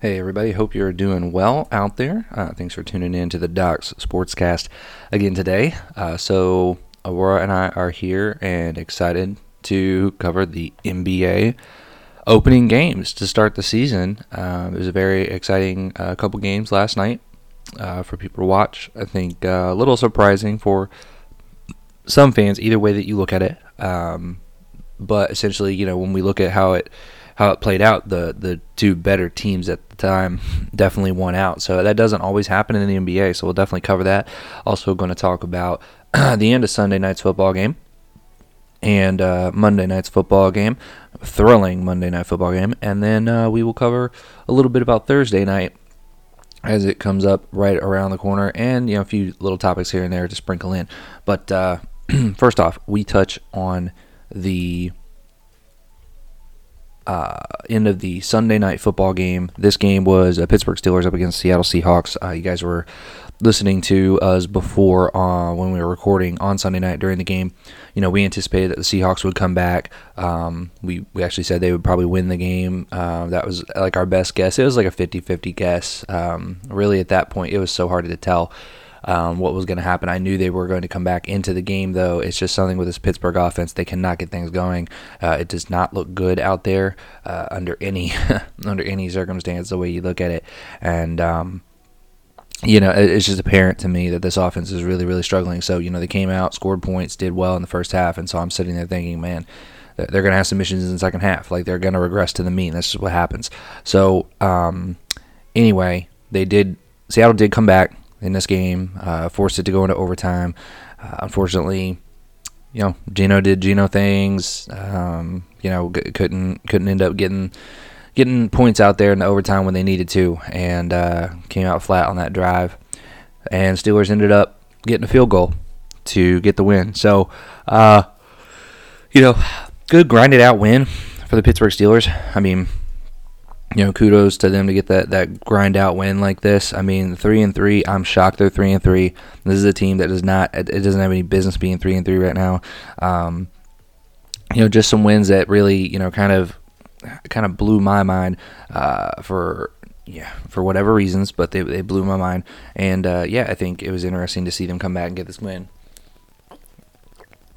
Hey, everybody. Hope you're doing well out there. Uh, thanks for tuning in to the Docs Sportscast again today. Uh, so, Aurora and I are here and excited to cover the NBA opening games to start the season. Uh, it was a very exciting uh, couple games last night uh, for people to watch. I think uh, a little surprising for some fans, either way that you look at it. Um, but essentially, you know, when we look at how it how it played out, the the two better teams at the time definitely won out. So that doesn't always happen in the NBA. So we'll definitely cover that. Also, going to talk about the end of Sunday night's football game and uh, Monday night's football game, thrilling Monday night football game, and then uh, we will cover a little bit about Thursday night as it comes up right around the corner, and you know a few little topics here and there to sprinkle in. But uh, first off, we touch on the uh, end of the Sunday night football game. This game was uh, Pittsburgh Steelers up against Seattle Seahawks. Uh, you guys were listening to us before uh, when we were recording on Sunday night during the game. You know, we anticipated that the Seahawks would come back. Um, we, we actually said they would probably win the game. Uh, that was like our best guess. It was like a 50 50 guess. Um, really, at that point, it was so hard to tell um, what was going to happen. I knew they were going to come back into the game, though. It's just something with this Pittsburgh offense; they cannot get things going. Uh, it does not look good out there uh, under any under any circumstance, the way you look at it, and. Um, you know, it's just apparent to me that this offense is really, really struggling. So, you know, they came out, scored points, did well in the first half, and so I'm sitting there thinking, man, they're going to have some missions in the second half. Like they're going to regress to the mean. That's just what happens. So, um, anyway, they did. Seattle did come back in this game, uh, forced it to go into overtime. Uh, unfortunately, you know, Geno did Geno things. Um, you know, g- couldn't couldn't end up getting getting points out there in the overtime when they needed to, and uh, came out flat on that drive. And Steelers ended up getting a field goal to get the win. So, uh, you know, good grinded out win for the Pittsburgh Steelers. I mean, you know, kudos to them to get that, that grind out win like this. I mean, three and three. I'm shocked they're three and three. This is a team that does not it doesn't have any business being three and three right now. Um, you know, just some wins that really you know kind of kind of blew my mind uh, for yeah for whatever reasons, but they they blew my mind. And uh, yeah, I think it was interesting to see them come back and get this win.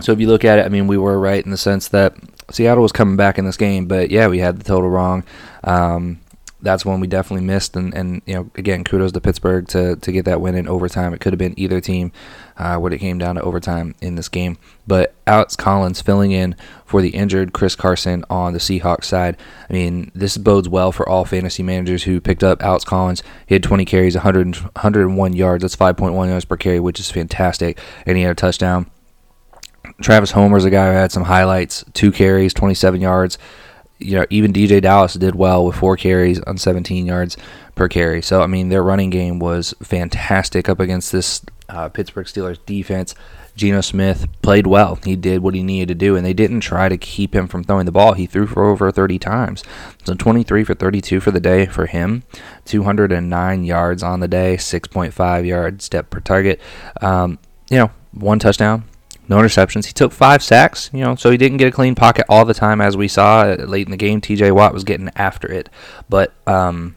So if you look at it, I mean, we were right in the sense that Seattle was coming back in this game, but yeah, we had the total wrong. Um, that's one we definitely missed, and, and you know, again, kudos to Pittsburgh to, to get that win in overtime. It could have been either team uh, when it came down to overtime in this game. But Alex Collins filling in for the injured Chris Carson on the Seahawks side. I mean, this bodes well for all fantasy managers who picked up Alex Collins. He had 20 carries, 100, 101 yards. That's 5.1 yards per carry, which is fantastic. And he had a touchdown. Travis Homer's a guy who had some highlights, two carries, 27 yards you know, even DeeJay Dallas did well with four carries on 17 yards per carry. So, I mean, their running game was fantastic up against this uh, Pittsburgh Steelers defense. Geno Smith played well. He did what he needed to do, and they didn't try to keep him from throwing the ball. He threw for over 30 times. So 23 for 32 for the day for him. 209 yards on the day, 6.5 yards step per target. Um, you know, one touchdown, no interceptions. He took five sacks, you know, so he didn't get a clean pocket all the time, as we saw late in the game. T.J. Watt was getting after it, but um,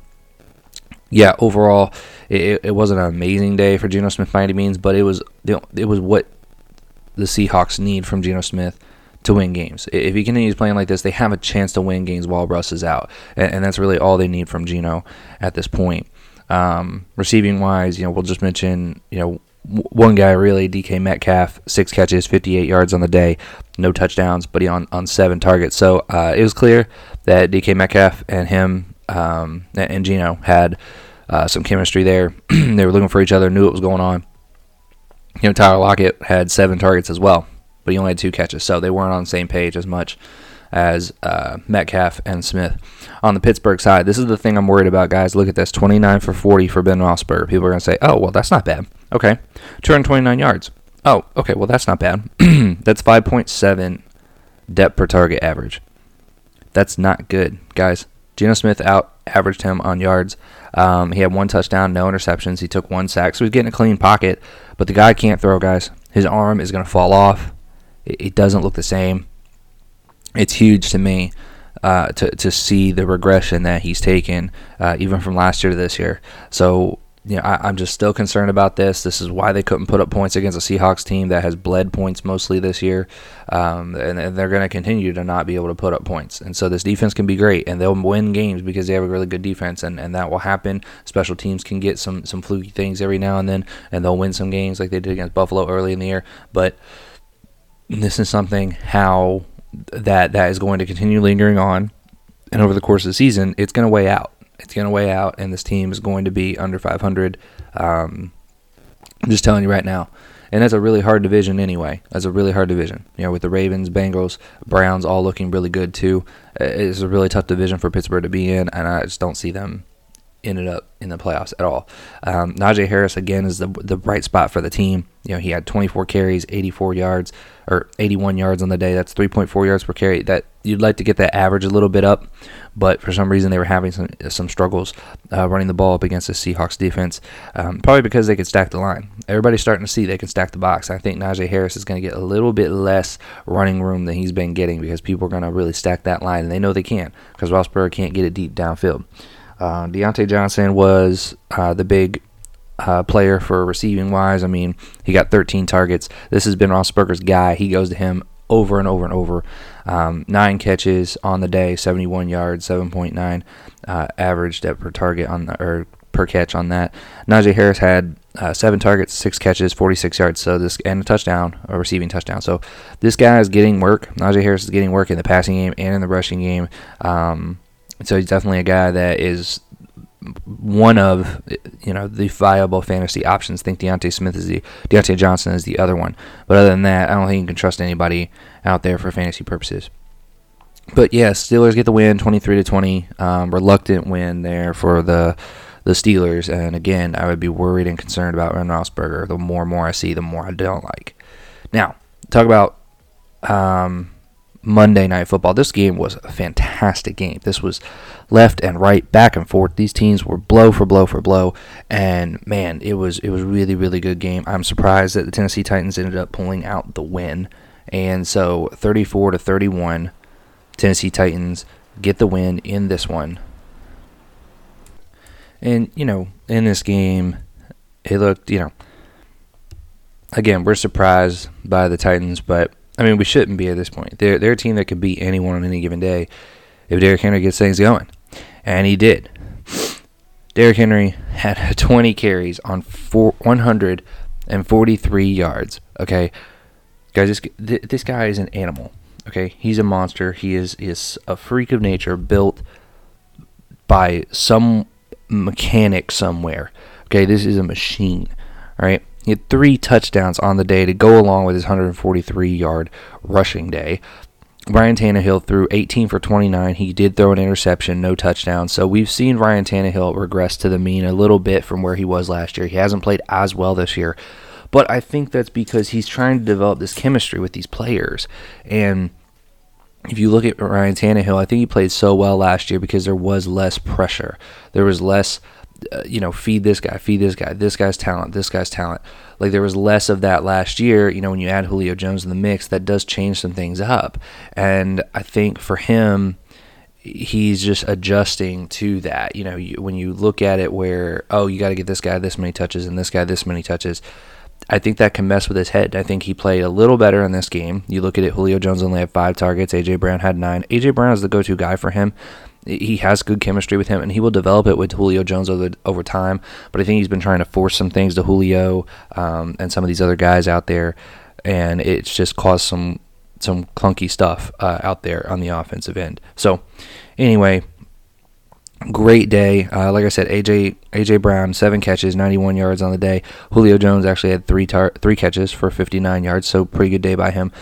yeah, overall, it, it wasn't an amazing day for Geno Smith by any means, but it was it was what the Seahawks need from Geno Smith to win games. If he continues playing like this, they have a chance to win games while Russ is out, and, and that's really all they need from Geno at this point. Um, receiving wise, you know, we'll just mention, you know, one guy really, DK Metcalf, six catches, 58 yards on the day, no touchdowns, but he on, on seven targets. So uh, it was clear that DK Metcalf and him um, and Geno had uh, some chemistry there. they were looking for each other, knew what was going on. You know, Tyler Lockett had seven targets as well, but he only had two catches, so they weren't on the same page as much as uh, Metcalf and Smith. On the Pittsburgh side, this is the thing I'm worried about, guys. Look at this 29 for 40 for Ben Roethlisberger. People are going to say, oh, well, that's not bad. Okay. 229 yards. Oh, okay. Well, that's not bad. that's 5.7 depth per target average. That's not good, guys. Geno Smith out averaged him on yards. Um, he had one touchdown, no interceptions. He took one sack, so he's getting a clean pocket. But the guy can't throw, guys. His arm is going to fall off. It, it, doesn't look the same. It's huge to me uh, to to see the regression that he's taken, uh, even from last year to this year. So you know, I, am just still concerned about this. This is why they couldn't put up points against a Seahawks team that has bled points mostly this year, um, and, and, they're going to continue to not be able to put up points. And so this defense can be great, and they'll win games because they have a really good defense, and, and that will happen. Special teams can get some some fluky things every now and then, and they'll win some games like they did against Buffalo early in the year. But this is something how that that is going to continue lingering on, and over the course of the season, it's going to weigh out it's going to weigh out, and this team is going to be under 500. Um, I'm just telling you right now. And that's a really hard division anyway. That's a really hard division. You know, with the Ravens, Bengals, Browns all looking really good too. It's a really tough division for Pittsburgh to be in, and I just don't see them ended up in the playoffs at all. Um, Najee Harris again is the the bright spot for the team. You know, he had 24 carries, 84 yards or 81 yards on the day. That's 3.4 yards per carry. That you'd like to get that average a little bit up, but for some reason they were having some some struggles uh, running the ball up against the Seahawks defense. Um, probably because they could stack the line. Everybody's starting to see they can stack the box. I think Najee Harris is going to get a little bit less running room than he's been getting because people are going to really stack that line, and they know they can because Roethlisberger can't get it deep downfield. Uh, Diontae Johnson was uh, the big uh, player for receiving wise. I mean, he got 13 targets. This has been Roethlisberger's guy. He goes to him over and over and over. Um, nine catches on the day, 71 yards, 7.9 uh, average depth per target on the, or per catch on that. Najee Harris had uh, seven targets, six catches, 46 yards. So this and a touchdown, a receiving touchdown. So this guy is getting work. Najee Harris is getting work in the passing game and in the rushing game. Um, so he's definitely a guy that is one of you know the viable fantasy options. I think D'Ante Smith is the Diontae Johnson is the other one. But other than that, I don't think you can trust anybody out there for fantasy purposes. But yeah, Steelers get the win, 23 to 20. Um, reluctant win there for the the Steelers. And again, I would be worried and concerned about Ben Roethlisberger. The more and more I see, the more I don't like. Now, talk about um, Monday Night Football. This game was a fantastic game. This was left and right, back and forth. These teams were blow for blow for blow, and man, it was it was really really good game. I'm surprised that the Tennessee Titans ended up pulling out the win, and so 34 to 31, Tennessee Titans get the win in this one. And you know, in this game, it looked you know. Again, we're surprised by the Titans, but I mean, we shouldn't be at this point. They're, they're a team that could beat anyone on any given day if Derrick Henry gets things going. And he did. Derrick Henry had 20 carries on four, 143 yards. Okay. Guys, this, this guy is an animal. Okay. He's a monster. He is, he is a freak of nature built by some mechanic somewhere. Okay. This is a machine. All right. He had three touchdowns on the day to go along with his 143 yard rushing day. Ryan Tannehill threw 18 for 29. He did throw an interception, no touchdown. So we've seen Ryan Tannehill regress to the mean a little bit from where he was last year. He hasn't played as well this year. But I think that's because he's trying to develop this chemistry with these players. And if you look at Ryan Tannehill, I think he played so well last year because there was less pressure. There was less uh, you know, feed this guy, feed this guy, this guy's talent, this guy's talent. Like there was less of that last year. You know, when you add Julio Jones in the mix, that does change some things up. And I think for him, he's just adjusting to that. You know, you, when you look at it, where oh, you got to get this guy this many touches and this guy this many touches. I think that can mess with his head. I think he played a little better in this game. You look at it, Julio Jones only had five targets. AJ Brown had nine. AJ Brown is the go-to guy for him he has good chemistry with him, and he will develop it with Julio Jones over, over time. But I think he's been trying to force some things to Julio um, and some of these other guys out there, and it's just caused some some clunky stuff uh, out there on the offensive end. So, anyway, great day. Uh, like I said, AJ AJ Brown seven catches, 91 yards on the day. Julio Jones actually had three tar- three catches for 59 yards, so pretty good day by him.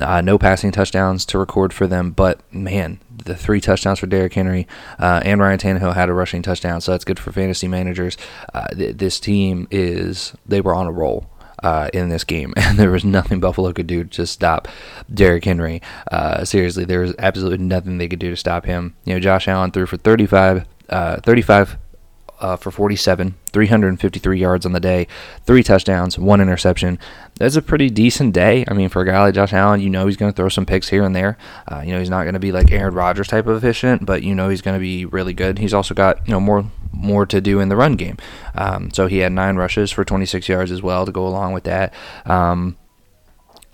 Uh, no passing touchdowns to record for them, but man, the three touchdowns for Derrick Henry uh, and Ryan Tannehill had a rushing touchdown, so that's good for fantasy managers. Uh, th- this team is they were on a roll. Uh, in this game, and there was nothing Buffalo could do to stop Derrick Henry. Uh, seriously, there was absolutely nothing they could do to stop him. You know, Josh Allen threw for 35, uh, 35 uh, for 47, 353 yards on the day, three touchdowns, one interception. That's a pretty decent day. I mean, for a guy like Josh Allen, you know he's going to throw some picks here and there. Uh, you know he's not going to be like Aaron Rodgers type of efficient, but you know he's going to be really good. He's also got you know more more to do in the run game. Um, so he had nine rushes for 26 yards as well to go along with that. Um,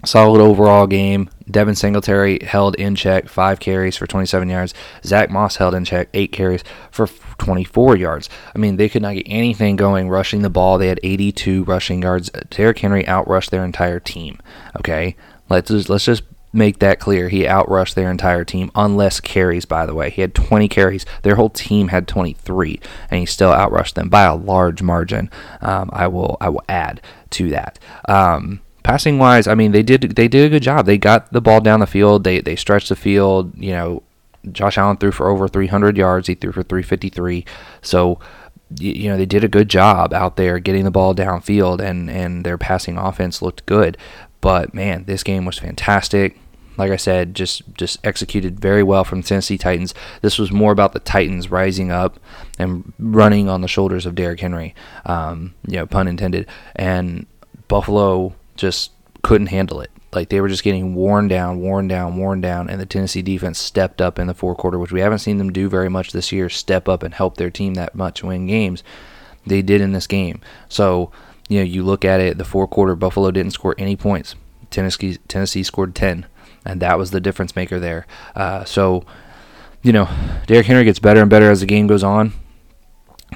solid overall game. Devin Singletary held in check, five carries for 27 yards. Zach Moss held in check, eight carries for 24 yards. I mean, they could not get anything going rushing the ball. They had 82 rushing yards. Derrick Henry outrushed their entire team. Okay, let's just, let's just make that clear. He outrushed their entire team unless carries, by the way. He had 20 carries. Their whole team had 23, and he still outrushed them by a large margin. Um, I will I will add to that. Um, passing wise, I mean they did they did a good job. They got the ball down the field. They they stretched the field. You know, Josh Allen threw for over 300 yards. He threw for 353. So you know they did a good job out there getting the ball downfield, and and their passing offense looked good. But man, this game was fantastic. Like I said, just just executed very well from Tennessee Titans. This was more about the Titans rising up and running on the shoulders of Derrick Henry, um, you know, pun intended. And Buffalo just couldn't handle it. Like they were just getting worn down, worn down, worn down, and the Tennessee defense stepped up in the fourth quarter, which we haven't seen them do very much this year. Step up and help their team that much win games. They did in this game. So you know, you look at it, the fourth quarter, Buffalo didn't score any points. Tennessee Tennessee scored ten, and that was the difference maker there. Uh, so, you know, Derrick Henry gets better and better as the game goes on.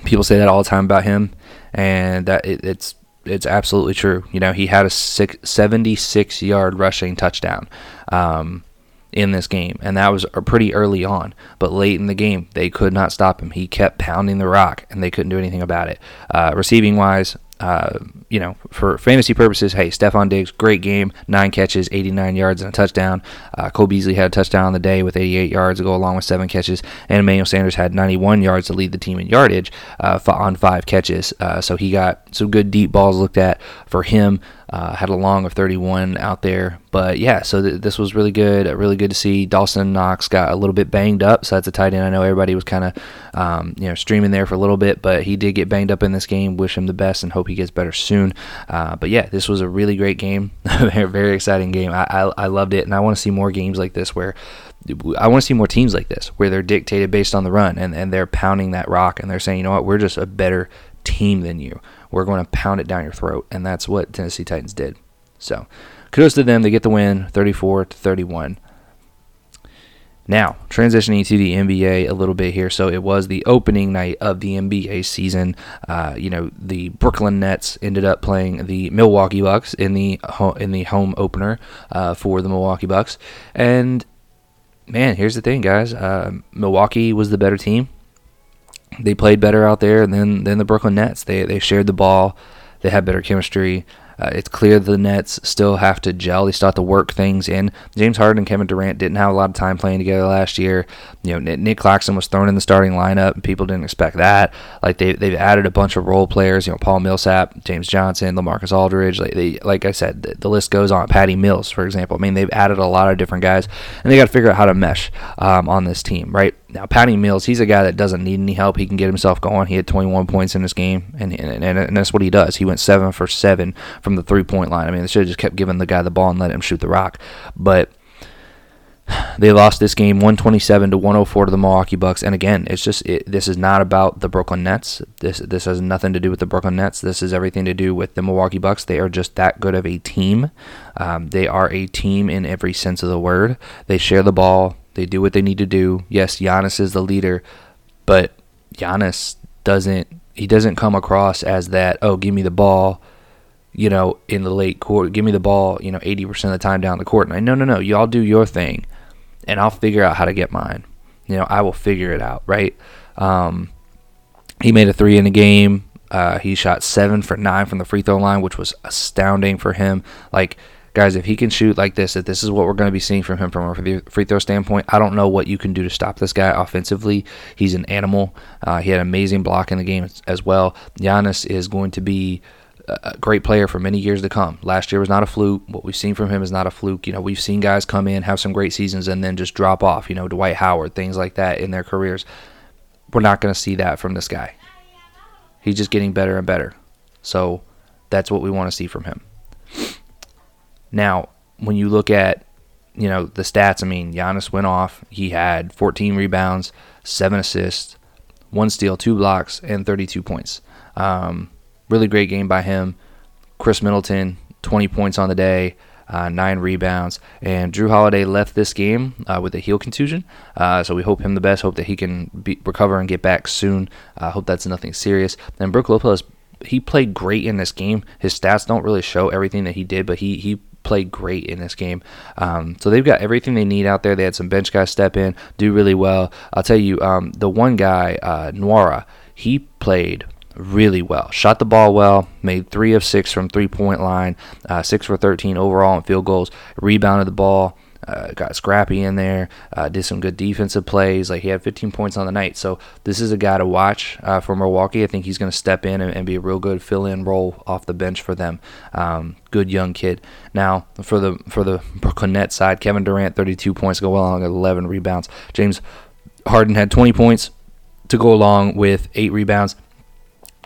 People say that all the time about him, and that it, it's it's absolutely true. You know, he had a six, 76 yard rushing touchdown um, in this game, and that was pretty early on. But late in the game, they could not stop him. He kept pounding the rock, and they couldn't do anything about it. Uh, receiving wise, uh, you know, for fantasy purposes, hey, Stefon Diggs, great game, nine catches, 89 yards, and a touchdown. Uh, Cole Beasley had a touchdown on the day with 88 yards to go along with seven catches, and Emmanuel Sanders had 91 yards to lead the team in yardage uh, on five catches. Uh, so he got some good deep balls looked at for him. Uh, had a long of 31 out there. But yeah, so th- this was really good. Uh, really good to see. Dawson Knox got a little bit banged up, so that's a tight end. I know everybody was kind of um, you know streaming there for a little bit, but he did get banged up in this game. Wish him the best and hope he gets better soon. Uh, but yeah, this was a really great game. very, very exciting game. I, I, I loved it, and I want to see more games like this where. I want to see more teams like this where they're dictated based on the run and, and they're pounding that rock and they're saying, you know what, we're just a better team than you. We're going to pound it down your throat, and that's what Tennessee Titans did. So, kudos to them. They get the win, 34 to 31. Now, transitioning to the NBA a little bit here. So it was the opening night of the NBA season. Uh, you know, the Brooklyn Nets ended up playing the Milwaukee Bucks in the in the home opener uh, for the Milwaukee Bucks. And man, here's the thing, guys. Uh, Milwaukee was the better team they played better out there than than the Brooklyn Nets. They they shared the ball. They had better chemistry. Uh, it's clear the Nets still have to gel. They still have to work things in. James Harden and Kevin Durant didn't have a lot of time playing together last year. You know, Nic Claxton was thrown in the starting lineup, and people didn't expect that. Like they they've added a bunch of role players. You know, Paul Millsap, James Johnson, LaMarcus Aldridge. Like they, like I said, the, the list goes on. Patty Mills, for example. I mean, they've added a lot of different guys, and they got to figure out how to mesh um, on this team, right? Now, Patty Mills, he's a guy that doesn't need any help. He can get himself going. He had 21 points in this game, and, and, and that's what he does. He went 7 for 7 from the three point line. I mean, they should have just kept giving the guy the ball and let him shoot the rock. But they lost this game 127 to 104 to the Milwaukee Bucks. And again, it's just it, this is not about the Brooklyn Nets. This this has nothing to do with the Brooklyn Nets. This is everything to do with the Milwaukee Bucks. They are just that good of a team. Um, they are a team in every sense of the word. They share the ball. They do what they need to do. Yes, Giannis is the leader, but Giannis doesn't he doesn't come across as that, oh, give me the ball, you know, in the late court. Give me the ball, you know, 80% of the time down the court. And I no no no, y'all do your thing and I'll figure out how to get mine. You know, I will figure it out, right? Um, he made a 3 in the game. Uh, he shot 7 for 9 from the free throw line, which was astounding for him. Like guys, if he can shoot like this, if this is what we're going to be seeing from him from a free throw standpoint, I don't know what you can do to stop this guy offensively. He's an animal. Uh, he had an amazing block in the game as well. Giannis is going to be a great player for many years to come. Last year was not a fluke. What we've seen from him is not a fluke. You know, we've seen guys come in, have some great seasons, and then just drop off. You know, Dwight Howard, things like that in their careers. We're not going to see that from this guy. He's just getting better and better. So that's what we want to see from him. Now, when you look at you know the stats, I mean, Giannis went off. He had 14 rebounds, seven assists, one steal, two blocks, and 32 points. Um, really great game by him. Khris Middleton, 20 points on the day, uh, nine rebounds. And Jrue Holiday left this game uh, with a heel contusion. Uh, so we hope him the best. Hope that he can be, recover and get back soon. Uh, hope that's nothing serious. And Brook Lopez, he played great in this game. His stats don't really show everything that he did, but he he played great in this game. Um, so they've got everything they need out there. They had some bench guys step in, do really well. I'll tell you, um, the one guy, uh, he played really well. Shot the ball well, made three of six from three point line, uh, six for 13 overall in field goals, rebounded the ball. Uh, got scrappy in there, uh, did some good defensive plays. Like he had 15 points on the night, so this is a guy to watch uh, for Milwaukee. I think he's going to step in and, and, be a real good fill-in role off the bench for them. Um, good young kid. Now for the for the Brooklyn Nets side, Kevin Durant 32 points to go along with 11 rebounds. James Harden had 20 points to go along with eight rebounds.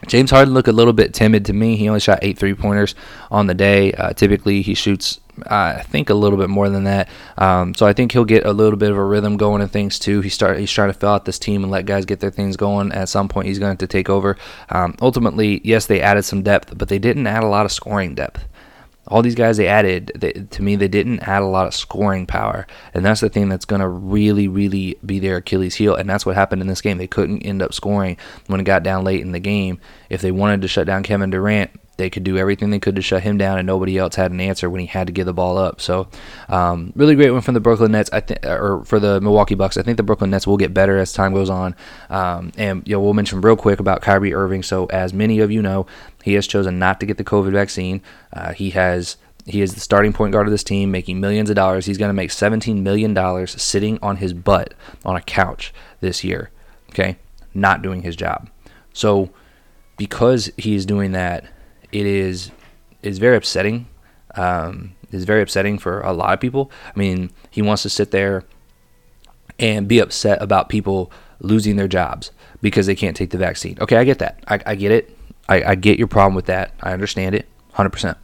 James Harden looked a little bit timid to me. He only shot eight three pointers on the day. Uh, typically, he shoots, I think, a little bit more than that. Um, so I think he'll get a little bit of a rhythm going and things too. He start he's trying to fill out this team and let guys get their things going. At some point, he's going to take over. Um, ultimately, yes, they added some depth, but they didn't add a lot of scoring depth all these guys they added, they, to me, they didn't add a lot of scoring power. And that's the thing that's going to really, really be their Achilles heel. And that's what happened in this game. They couldn't end up scoring when it got down late in the game. If they wanted to shut down Kevin Durant, they could do everything they could to shut him down, and nobody else had an answer when he had to give the ball up. So, um, really great one from the Brooklyn Nets. I think, or for the Milwaukee Bucks. I think the Brooklyn Nets will get better as time goes on. Um, and you know, we'll mention real quick about Kyrie Irving. So, as many of you know, he has chosen not to get the COVID vaccine. Uh, he has. He is the starting point guard of this team, making millions of dollars. He's going to make $17 million sitting on his butt on a couch this year. Okay? Not doing his job. So, because he is doing that, it is is very upsetting. Um, is very upsetting for a lot of people. I mean, he wants to sit there and be upset about people losing their jobs because they can't take the vaccine. Okay, I get that. I, I get it. I, I get your problem with that. I understand it 100%.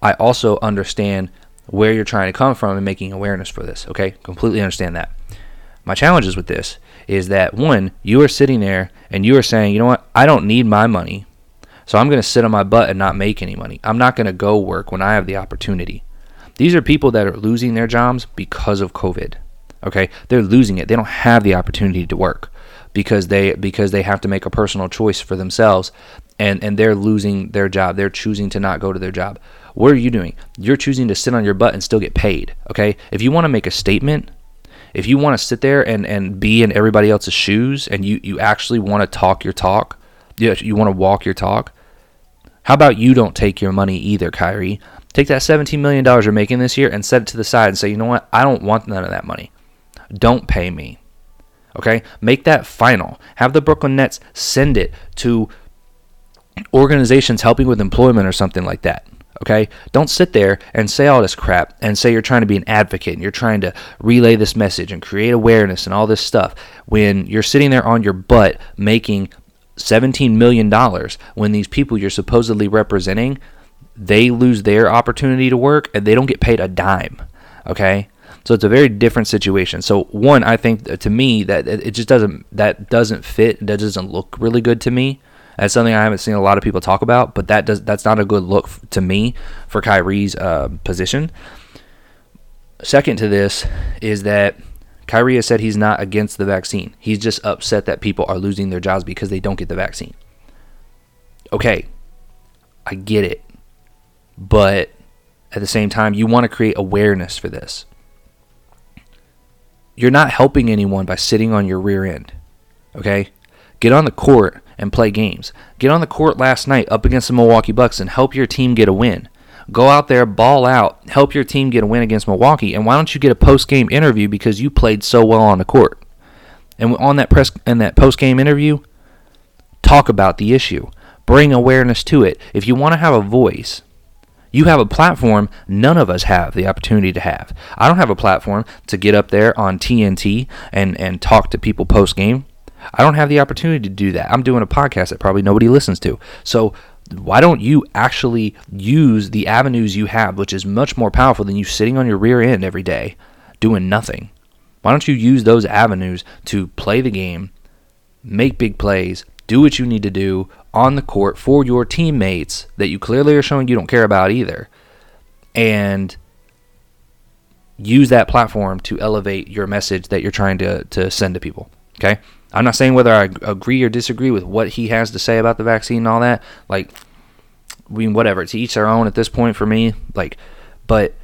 I also understand where you're trying to come from and making awareness for this. Okay, completely understand that. My challenges with this is that one, you are sitting there and you are saying, you know what, I don't need my money. So I'm going to sit on my butt and not make any money. I'm not going to go work when I have the opportunity. These are people that are losing their jobs because of COVID. Okay? They're losing it. They don't have the opportunity to work because they because they have to make a personal choice for themselves and and they're losing their job. They're choosing to not go to their job. What are you doing? You're choosing to sit on your butt and still get paid, okay? If you want to make a statement, if you want to sit there and and be in everybody else's shoes and you you actually want to talk your talk, you, you want to walk your talk, how about you don't take your money either, Kyrie? Take that $17 million you're making this year and set it to the side and say, you know what? I don't want none of that money. Don't pay me. Okay? Make that final. Have the Brooklyn Nets send it to organizations helping with employment or something like that. Okay? Don't sit there and say all this crap and say you're trying to be an advocate and you're trying to relay this message and create awareness and all this stuff when you're sitting there on your butt making $17 million when these people you're supposedly representing they lose their opportunity to work and they don't get paid a dime okay? So it's a very different situation. So one i think to me that it just doesn't that doesn't fit that doesn't look really good to me. That's something i haven't seen a lot of people talk about but that does that's not a good look to me for kyrie's uh, position. Second to this is that Kyrie has said he's not against the vaccine. He's just upset that people are losing their jobs because they don't get the vaccine. Okay, I get it. But at the same time, you want to create awareness for this. You're not helping anyone by sitting on your rear end. Okay? Get on the court and play games. Get on the court last night up against the Milwaukee Bucks and help your team get a win. Go out there, ball out, help your team get a win against Milwaukee, and why don't you get a post game interview because you played so well on the court? And on that press and that post game interview, talk about the issue. Bring awareness to it. If you want to have a voice, you have a platform none of us have the opportunity to have. I don't have a platform to get up there on TNT and, and talk to people post game. I don't have the opportunity to do that. I'm doing a podcast that probably nobody listens to. So why don't you actually use the avenues you have, which is much more powerful than you sitting on your rear end every day doing nothing? Why don't you use those avenues to play the game, make big plays, do what you need to do on the court for your teammates that you clearly are showing you don't care about either, and use that platform to elevate your message that you're trying to, to send to people. Okay? I'm not saying whether I agree or disagree with what he has to say about the vaccine and all that. Like, I mean, whatever. It's each their own at this point for me. Like, but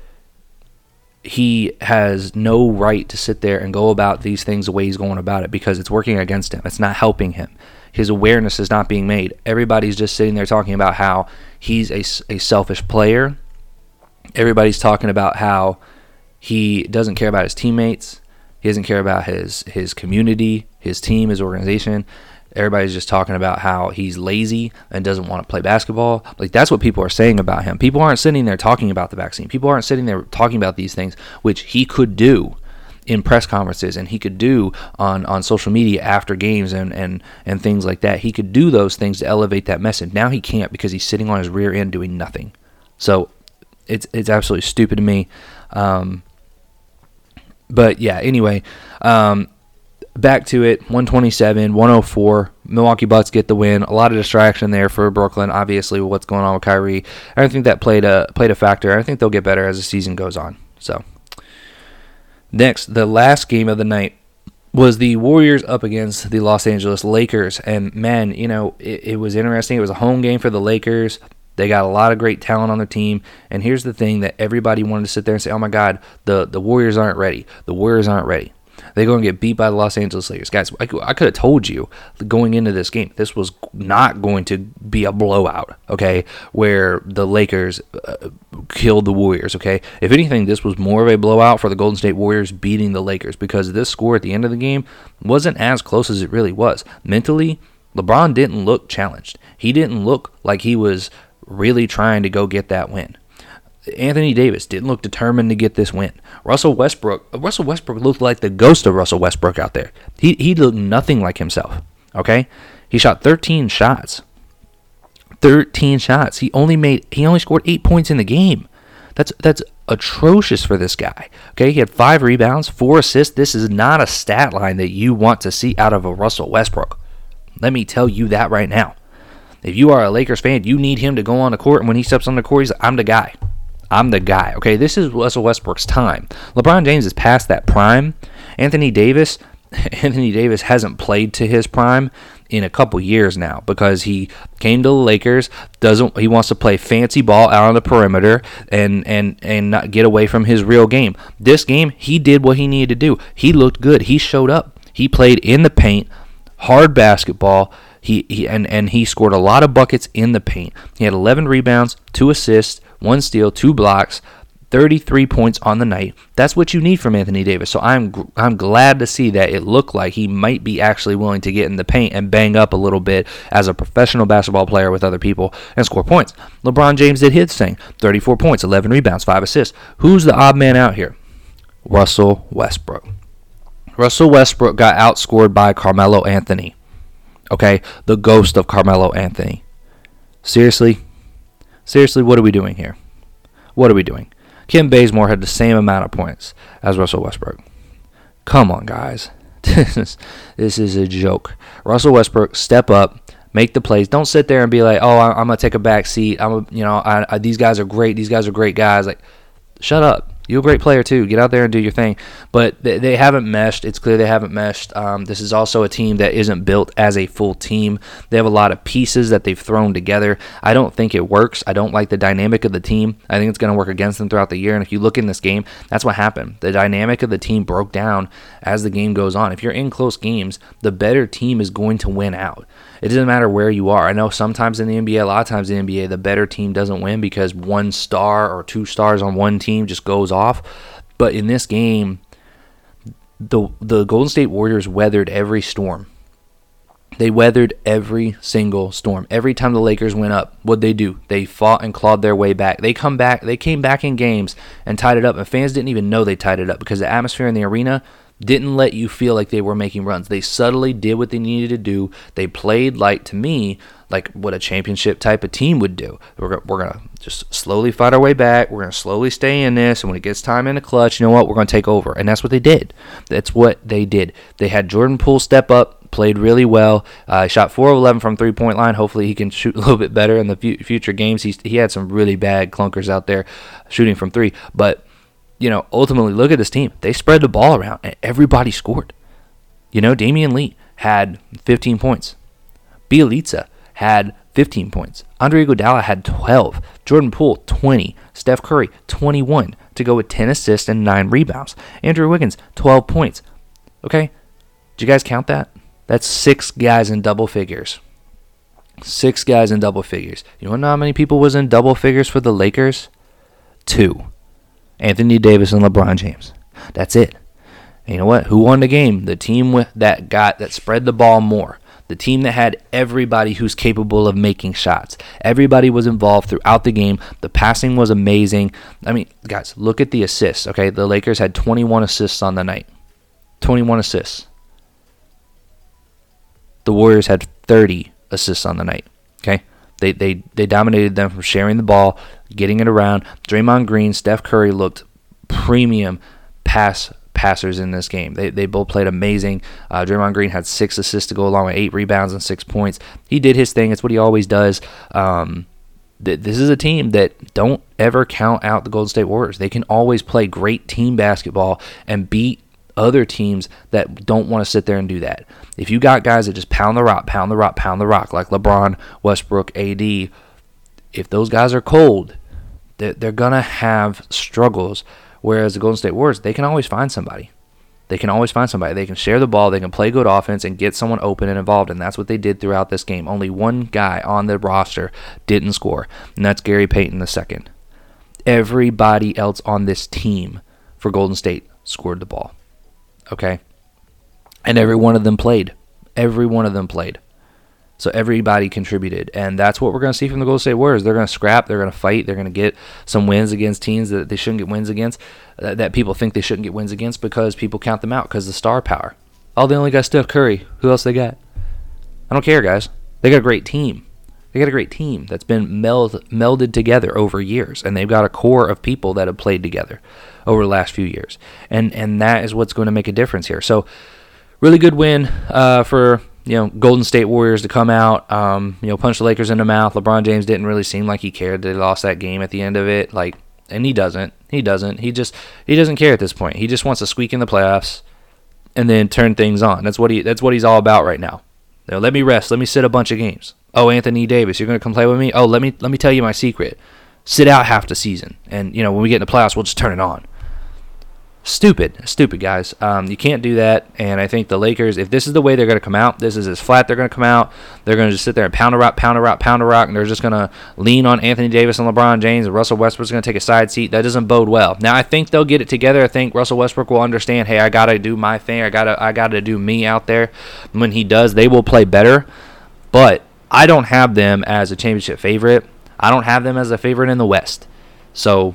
he has no right to sit there and go about these things the way he's going about it because it's working against him. It's not helping him. His awareness is not being made. Everybody's just sitting there talking about how he's a, a selfish player. Everybody's talking about how he doesn't care about his teammates. He doesn't care about his his community, his team, his organization. Everybody's just talking about how he's lazy and doesn't want to play basketball. Like that's what people are saying about him. People aren't sitting there talking about the vaccine. People aren't sitting there talking about these things, which he could do in press conferences and he could do on, on social media after games and, and, and things like that. He could do those things to elevate that message. Now he can't because he's sitting on his rear end doing nothing. So it's it's absolutely stupid to me. Um, but yeah, anyway, um, back to it 127 104 milwaukee bucks get the win. A lot of distraction there for brooklyn obviously what's going on with kyrie. I don't think that played a played a factor. I think they'll get better as the season goes on. So next the last game of the night was the warriors up against the los angeles lakers. And man you know it, it was interesting. It was a home game for the lakers they got a lot of great talent on their team. And here's the thing that everybody wanted to sit there and say, oh my God, the, the Warriors aren't ready. The Warriors aren't ready. They're going to get beat by the Los Angeles Lakers. Guys, I, I could have told you going into this game, this was not going to be a blowout, okay, where the Lakers uh, killed the Warriors, okay? If anything, this was more of a blowout for the Golden State Warriors beating the Lakers because this score at the end of the game wasn't as close as it really was. Mentally, LeBron didn't look challenged. He didn't look like he was really trying to go get that win. Anthony Davis didn't look determined to get this win. Russell Westbrook, Russell Westbrook looked like the ghost of Russell Westbrook out there. He he looked nothing like himself. Okay, he shot 13 shots. 13 shots. He only made he only scored eight points in the game. That's that's atrocious for this guy. Okay, he had five rebounds, four assists. This is not a stat line that you want to see out of a Russell Westbrook. Let me tell you that right now. If you are a Lakers fan, you need him to go on the court, and when he steps on the court, he's like, I'm the guy. I'm the guy. Okay, this is Russell Westbrook's time. LeBron James is past that prime. Anthony Davis, Anthony Davis hasn't played to his prime in a couple years now because he came to the Lakers doesn't he wants to play fancy ball out on the perimeter and and and not get away from his real game. This game he did what he needed to do. He looked good. He showed up. He played in the paint, hard basketball. He, he and, and he scored a lot of buckets in the paint. He had 11 rebounds, two assists, one steal, two blocks, 33 points on the night. That's what you need from Anthony Davis. So I'm I'm glad to see that it looked like he might be actually willing to get in the paint and bang up a little bit as a professional basketball player with other people and score points. LeBron James did his thing. 34 points, 11 rebounds, 5 assists. Who's the odd man out here? Russell Westbrook. Russell Westbrook got outscored by Carmelo Anthony. Okay? The ghost of Carmelo Anthony. Seriously? Seriously, what are we doing here? What are we doing? Kent Bazemore had the same amount of points as Russell Westbrook. Come on, guys. This is, this is a joke. Russell Westbrook, step up, make the plays. Don't sit there and be like, "Oh, I'm, gonna take a back seat." I'm, a, you know, I, I, these guys are great. These guys are great guys. Like, shut up. You're a great player too. Get out there and do your thing. But they, they haven't meshed. It's clear they haven't meshed. Um, this is also a team that isn't built as a full team. They have a lot of pieces that they've thrown together. I don't think it works. I don't like the dynamic of the team. I think it's going to work against them throughout the year. And if you look in this game, that's what happened. The dynamic of the team broke down as the game goes on. If you're in close games, the better team is going to win out. It doesn't matter where you are. I know sometimes in the NBA, a lot of times in the NBA, the better team doesn't win because one star or two stars on one team just goes off. But in this game, the the Golden State Warriors weathered every storm. They weathered every single storm. Every time the Lakers went up, what they do? They fought and clawed their way back. They come back. They came back in games and tied it up, and fans didn't even know they tied it up because the atmosphere in the arena didn't let you feel like they were making runs. They subtly did what they needed to do. They played like, to me, like what a championship type of team would do. We're, we're going to just slowly fight our way back. We're going to slowly stay in this. And when it gets time in the clutch, you know what? We're going to take over. And that's what they did. That's what they did. They had Jordan Poole step up, played really well. Uh, shot 4 of 11 from three point line. Hopefully, he can shoot a little bit better in the future games. He's, he had some really bad clunkers out there shooting from three. But, you know, ultimately, look at this team. They spread the ball around, and everybody scored. You know, Damion Lee had 15 points. Bjelica had 15 points. Andre Iguodala had 12. Jordan Poole 20. Steph Curry 21 to go with 10 assists and 9 rebounds. Andrew Wiggins 12 points. Okay? Did you guys count that? That's 6 guys in double figures. 6 guys in double figures. You want to know how many people was in double figures for the Lakers? 2. Anthony Davis and LeBron James. That's it. And you know what? Who won the game? The team that got that spread the ball more the team that had everybody who's capable of making shots. Everybody was involved throughout the game. The passing was amazing. I mean, guys, look at the assists, okay? The Lakers had 21 assists on the night. 21 assists. The Warriors had 30 assists on the night, okay? They, they, they dominated them from sharing the ball, getting it around. Draymond Green, Steph Curry looked premium pass passers in this game. They, they both played amazing. Uh, Draymond Green had six assists to go along with eight rebounds and six points. He did his thing. It's what he always does. Um, th- this is a team that don't ever count out the Golden State Warriors. They can always play great team basketball and beat other teams that don't want to sit there and do that. If you got guys that just pound the rock, pound the rock, pound the rock, like LeBron, Westbrook, AD, if those guys are cold, they're, going to have struggles Whereas the Golden State Warriors, they can always find somebody. They can always find somebody. They can share the ball. They can play good offense and get someone open and involved. And that's what they did throughout this game. Only one guy on the roster didn't score, and that's Gary Payton II. Everybody else on this team for Golden State scored the ball. Okay? And every one of them played. Every one of them played. So everybody contributed, and that's what we're going to see from the Golden State Warriors. They're going to scrap, they're going to fight, they're going to get some wins against teams that they shouldn't get wins against, that, that people think they shouldn't get wins against because people count them out because the star power. Oh, they only got Steph Curry. Who else they got? I don't care, guys. They got a great team. They got a great team that's been meld, melded together over years, and they've got a core of people that have played together over the last few years, and and that is what's going to make a difference here. So, really good win uh, for you know, Golden State Warriors to come out, um, you know, punch the Lakers in the mouth. LeBron James didn't really seem like he cared. They lost that game at the end of it, like, and he doesn't. He doesn't. He just he doesn't care at this point. He just wants to squeak in the playoffs and then turn things on. That's what he that's what he's all about right now. You know, let me rest. Let me sit a bunch of games. Oh, Anthony Davis, you're gonna come play with me? Oh, let me let me tell you my secret. Sit out half the season, and you know when we get in the playoffs, we'll just turn it on stupid, stupid guys. Um, you can't do that. And I think the Lakers, if this is the way they're going to come out, this is as flat they're going to come out. They're going to just sit there and pound a rock, pound a rock, pound a rock, and they're just going to lean on Anthony Davis and LeBron James. And Russell Westbrook's going to take a side seat. That doesn't bode well. Now I think they'll get it together. I think Russell Westbrook will understand. Hey, I got to do my thing. I got to, I got to do me out there. When he does, they will play better. But I don't have them as a championship favorite. I don't have them as a favorite in the West. So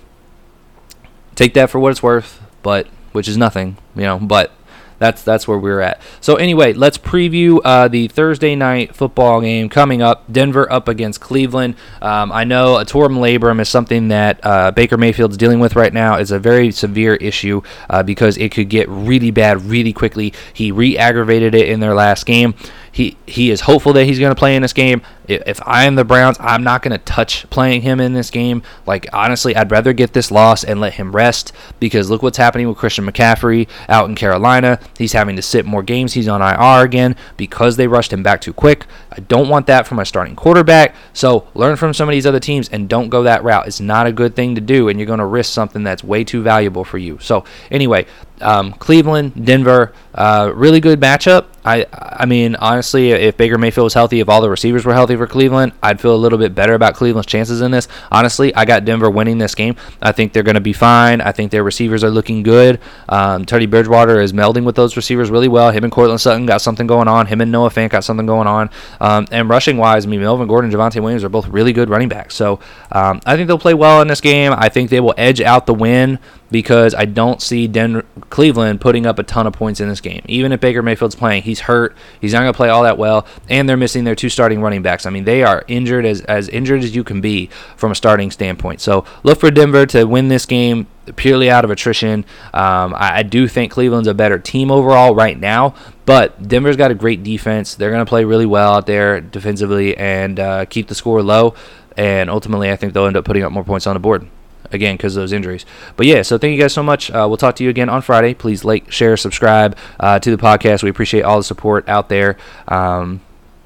take that for what it's worth but which is nothing, you know. But that's that's where we're at. So anyway, let's preview uh, the Thursday night football game coming up. Denver up against Cleveland. Um, I know a torn labrum is something that uh, Baker Mayfield's dealing with right now. It's a very severe issue uh, because it could get really bad really quickly. He re-aggravated it in their last game. He he is hopeful that he's going to play in this game. If I am the Browns, I'm not going to touch playing him in this game. Like honestly, I'd rather get this loss and let him rest because look what's happening with Christian McCaffrey out in Carolina. He's having to sit more games. He's on IR again because they rushed him back too quick. I don't want that for my starting quarterback. So learn from some of these other teams and don't go that route. It's not a good thing to do, and you're going to risk something that's way too valuable for you. So anyway, um, Cleveland, Denver, uh, really good matchup. I I mean, honestly, if Baker Mayfield was healthy, if all the receivers were healthy for Cleveland, I'd feel a little bit better about Cleveland's chances in this. Honestly, I got Denver winning this game. I think they're going to be fine. I think their receivers are looking good. Um, Teddy Bridgewater is melding with those receivers really well. Him and Courtland Sutton got something going on. Him and Noah Fant got something going on. Um, and rushing wise, I mean, Melvin Gordon and Javonte Williams are both really good running backs. So um, I think they'll play well in this game. I think they will edge out the win because I don't see Denver, Cleveland putting up a ton of points in this game. Even if Baker Mayfield's playing, he's hurt. He's not going to play all that well, and they're missing their two starting running backs. I mean, they are injured as as injured as you can be from a starting standpoint. So look for Denver to win this game purely out of attrition. Um, I, I, do think Cleveland's a better team overall right now, but Denver's got a great defense. They're going to play really well out there defensively and uh, keep the score low. And ultimately, I think they'll end up putting up more points on the board again because of those injuries. But yeah, so thank you guys so much. Uh, we'll talk to you again on Friday. Please like, share, subscribe uh, to the podcast. We appreciate all the support out there. Um,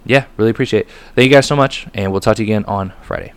yeah, really appreciate it. Thank you guys so much, and we'll talk to you again on Friday.